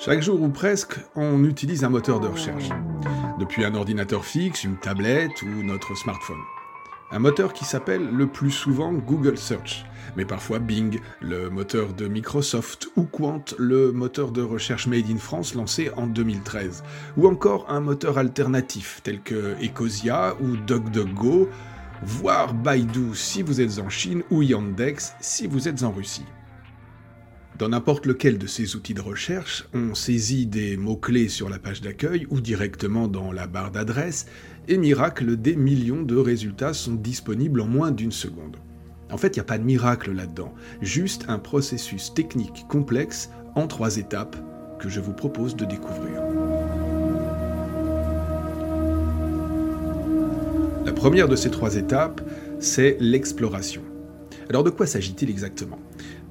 Chaque jour ou presque, on utilise un moteur de recherche. Depuis un ordinateur fixe, une tablette ou notre smartphone. Un moteur qui s'appelle le plus souvent Google Search, mais parfois Bing, le moteur de Microsoft, ou Quant, le moteur de recherche Made in France lancé en 2013, ou encore un moteur alternatif tel que Ecosia ou DuckDuckGo, voire Baidu si vous êtes en Chine ou Yandex si vous êtes en Russie. Dans n'importe lequel de ces outils de recherche, on saisit des mots-clés sur la page d'accueil ou directement dans la barre d'adresse, et miracle, des millions de résultats sont disponibles en moins d'une seconde. En fait, il n'y a pas de miracle là-dedans, juste un processus technique complexe en trois étapes que je vous propose de découvrir. La première de ces trois étapes, c'est l'exploration. Alors de quoi s'agit-il exactement?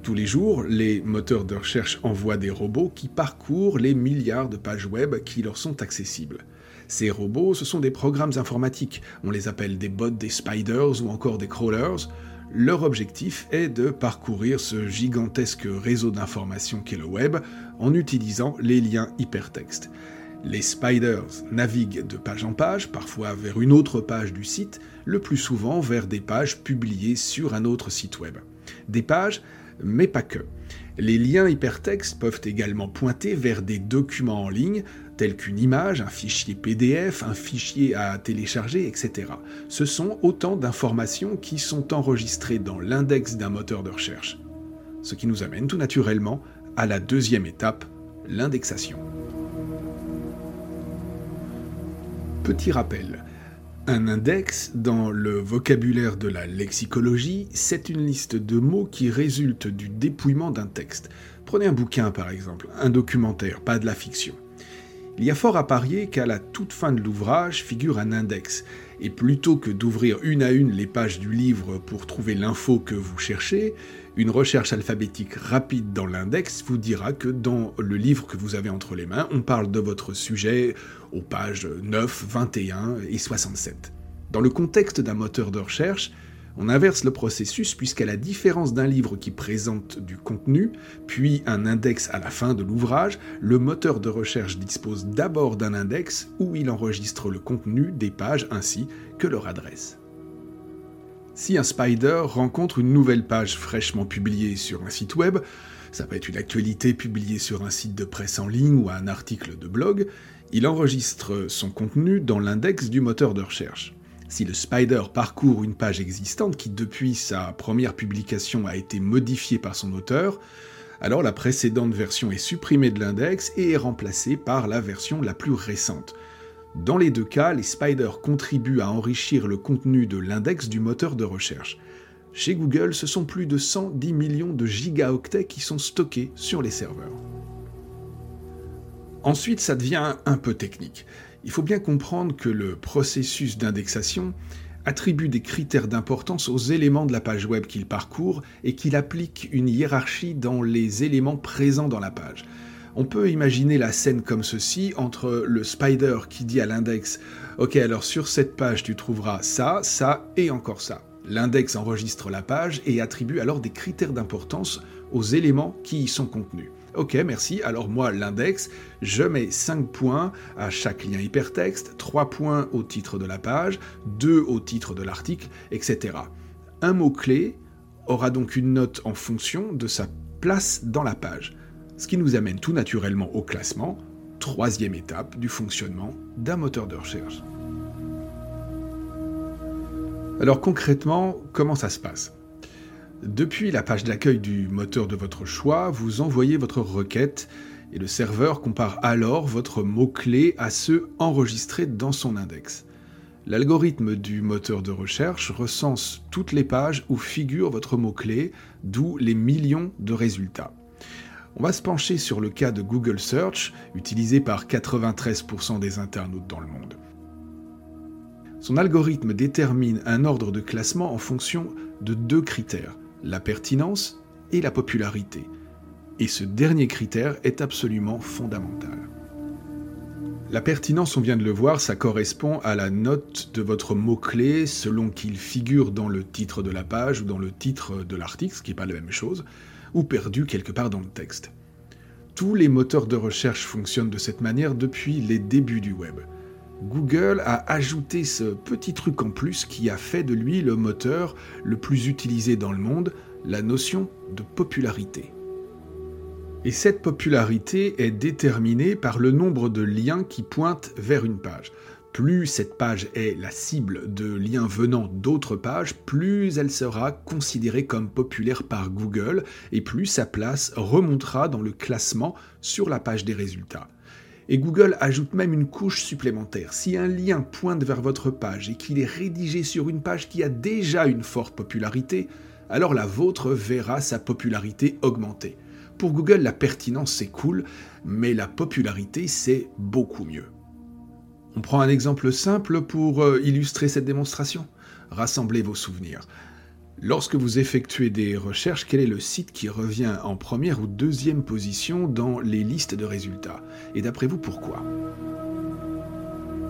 Tous les jours, les moteurs de recherche envoient des robots qui parcourent les milliards de pages web qui leur sont accessibles. Ces robots, ce sont des programmes informatiques, on les appelle des bots, des spiders ou encore des crawlers. Leur objectif est de parcourir ce gigantesque réseau d'informations qu'est le web en utilisant les liens hypertextes. Les spiders naviguent de page en page, parfois vers une autre page du site, le plus souvent vers des pages publiées sur un autre site web. Des pages mais pas que. Les liens hypertextes peuvent également pointer vers des documents en ligne, tels qu'une image, un fichier PDF, un fichier à télécharger, etc. Ce sont autant d'informations qui sont enregistrées dans l'index d'un moteur de recherche. Ce qui nous amène tout naturellement à la deuxième étape, l'indexation. Petit rappel, un index, dans le vocabulaire de la lexicologie, c'est une liste de mots qui résulte du dépouillement d'un texte. Prenez un bouquin par exemple, un documentaire, pas de la fiction. Il y a fort à parier qu'à la toute fin de l'ouvrage figure un index, et plutôt que d'ouvrir une à une les pages du livre pour trouver l'info que vous cherchez, une recherche alphabétique rapide dans l'index vous dira que dans le livre que vous avez entre les mains, on parle de votre sujet aux pages 9, 21 et 67. Dans le contexte d'un moteur de recherche, on inverse le processus puisqu'à la différence d'un livre qui présente du contenu, puis un index à la fin de l'ouvrage, le moteur de recherche dispose d'abord d'un index où il enregistre le contenu des pages ainsi que leur adresse. Si un spider rencontre une nouvelle page fraîchement publiée sur un site web, ça peut être une actualité publiée sur un site de presse en ligne ou un article de blog, il enregistre son contenu dans l'index du moteur de recherche. Si le spider parcourt une page existante qui depuis sa première publication a été modifiée par son auteur, alors la précédente version est supprimée de l'index et est remplacée par la version la plus récente. Dans les deux cas, les spiders contribuent à enrichir le contenu de l'index du moteur de recherche. Chez Google, ce sont plus de 110 millions de gigaoctets qui sont stockés sur les serveurs. Ensuite, ça devient un peu technique. Il faut bien comprendre que le processus d'indexation attribue des critères d'importance aux éléments de la page web qu'il parcourt et qu'il applique une hiérarchie dans les éléments présents dans la page. On peut imaginer la scène comme ceci entre le spider qui dit à l'index Ok, alors sur cette page tu trouveras ça, ça et encore ça. L'index enregistre la page et attribue alors des critères d'importance aux éléments qui y sont contenus. Ok, merci. Alors moi, l'index, je mets 5 points à chaque lien hypertexte, 3 points au titre de la page, 2 au titre de l'article, etc. Un mot-clé aura donc une note en fonction de sa place dans la page ce qui nous amène tout naturellement au classement, troisième étape du fonctionnement d'un moteur de recherche. Alors concrètement, comment ça se passe? Depuis la page d'accueil du moteur de votre choix, vous envoyez votre requête et le serveur compare alors votre mot-clé à ceux enregistrés dans son index. L'algorithme du moteur de recherche recense toutes les pages où figure votre mot-clé, d'où les millions de résultats. On va se pencher sur le cas de Google Search, utilisé par 93% des internautes dans le monde. Son algorithme détermine un ordre de classement en fonction de deux critères, la pertinence et la popularité. Et ce dernier critère est absolument fondamental. La pertinence, on vient de le voir, ça correspond à la note de votre mot-clé selon qu'il figure dans le titre de la page ou dans le titre de l'article, ce qui n'est pas la même chose ou perdu quelque part dans le texte. Tous les moteurs de recherche fonctionnent de cette manière depuis les débuts du web. Google a ajouté ce petit truc en plus qui a fait de lui le moteur le plus utilisé dans le monde, la notion de popularité. Et cette popularité est déterminée par le nombre de liens qui pointent vers une page. Plus cette page est la cible de liens venant d'autres pages, plus elle sera considérée comme populaire par Google et plus sa place remontera dans le classement sur la page des résultats. Et Google ajoute même une couche supplémentaire. Si un lien pointe vers votre page et qu'il est rédigé sur une page qui a déjà une forte popularité, alors la vôtre verra sa popularité augmenter. Pour Google, la pertinence c'est cool, mais la popularité c'est beaucoup mieux. On prend un exemple simple pour euh, illustrer cette démonstration. Rassemblez vos souvenirs. Lorsque vous effectuez des recherches, quel est le site qui revient en première ou deuxième position dans les listes de résultats? Et d'après vous, pourquoi?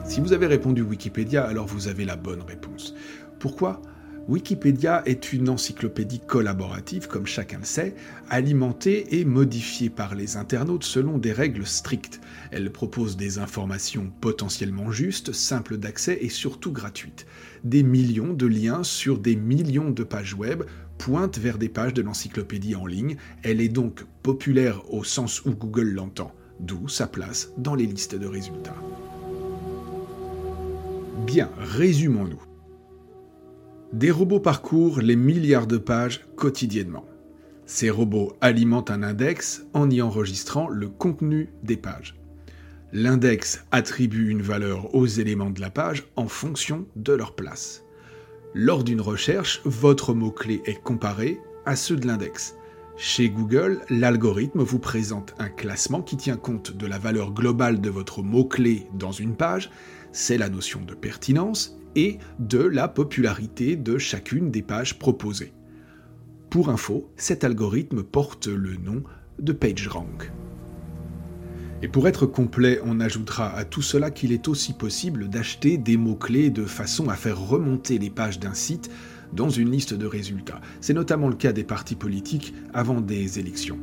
Si vous avez répondu Wikipédia, alors vous avez la bonne réponse. Pourquoi? Wikipédia est une encyclopédie collaborative, comme chacun le sait, alimentée et modifiée par les internautes selon des règles strictes. Elle propose des informations potentiellement justes, simples d'accès et surtout gratuites. Des millions de liens sur des millions de pages web pointent vers des pages de l'encyclopédie en ligne. Elle est donc populaire au sens où Google l'entend, d'où sa place dans les listes de résultats. Bien, résumons-nous. Des robots parcourent les milliards de pages quotidiennement. Ces robots alimentent un index en y enregistrant le contenu des pages. L'index attribue une valeur aux éléments de la page en fonction de leur place. Lors d'une recherche, votre mot-clé est comparé à ceux de l'index. Chez Google, l'algorithme vous présente un classement qui tient compte de la valeur globale de votre mot-clé dans une page, c'est la notion de pertinence, et de la popularité de chacune des pages proposées. Pour info, cet algorithme porte le nom de PageRank. Et pour être complet, on ajoutera à tout cela qu'il est aussi possible d'acheter des mots-clés de façon à faire remonter les pages d'un site dans une liste de résultats. C'est notamment le cas des partis politiques avant des élections.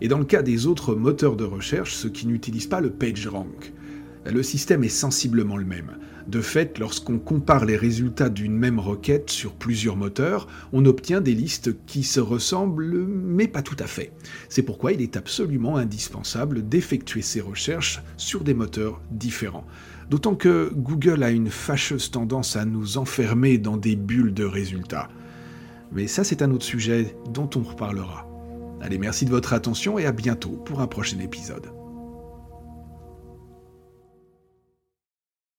Et dans le cas des autres moteurs de recherche, ceux qui n'utilisent pas le PageRank, le système est sensiblement le même. De fait, lorsqu'on compare les résultats d'une même requête sur plusieurs moteurs, on obtient des listes qui se ressemblent, mais pas tout à fait. C'est pourquoi il est absolument indispensable d'effectuer ces recherches sur des moteurs différents. D'autant que Google a une fâcheuse tendance à nous enfermer dans des bulles de résultats. Mais ça, c'est un autre sujet dont on reparlera. Allez, merci de votre attention et à bientôt pour un prochain épisode.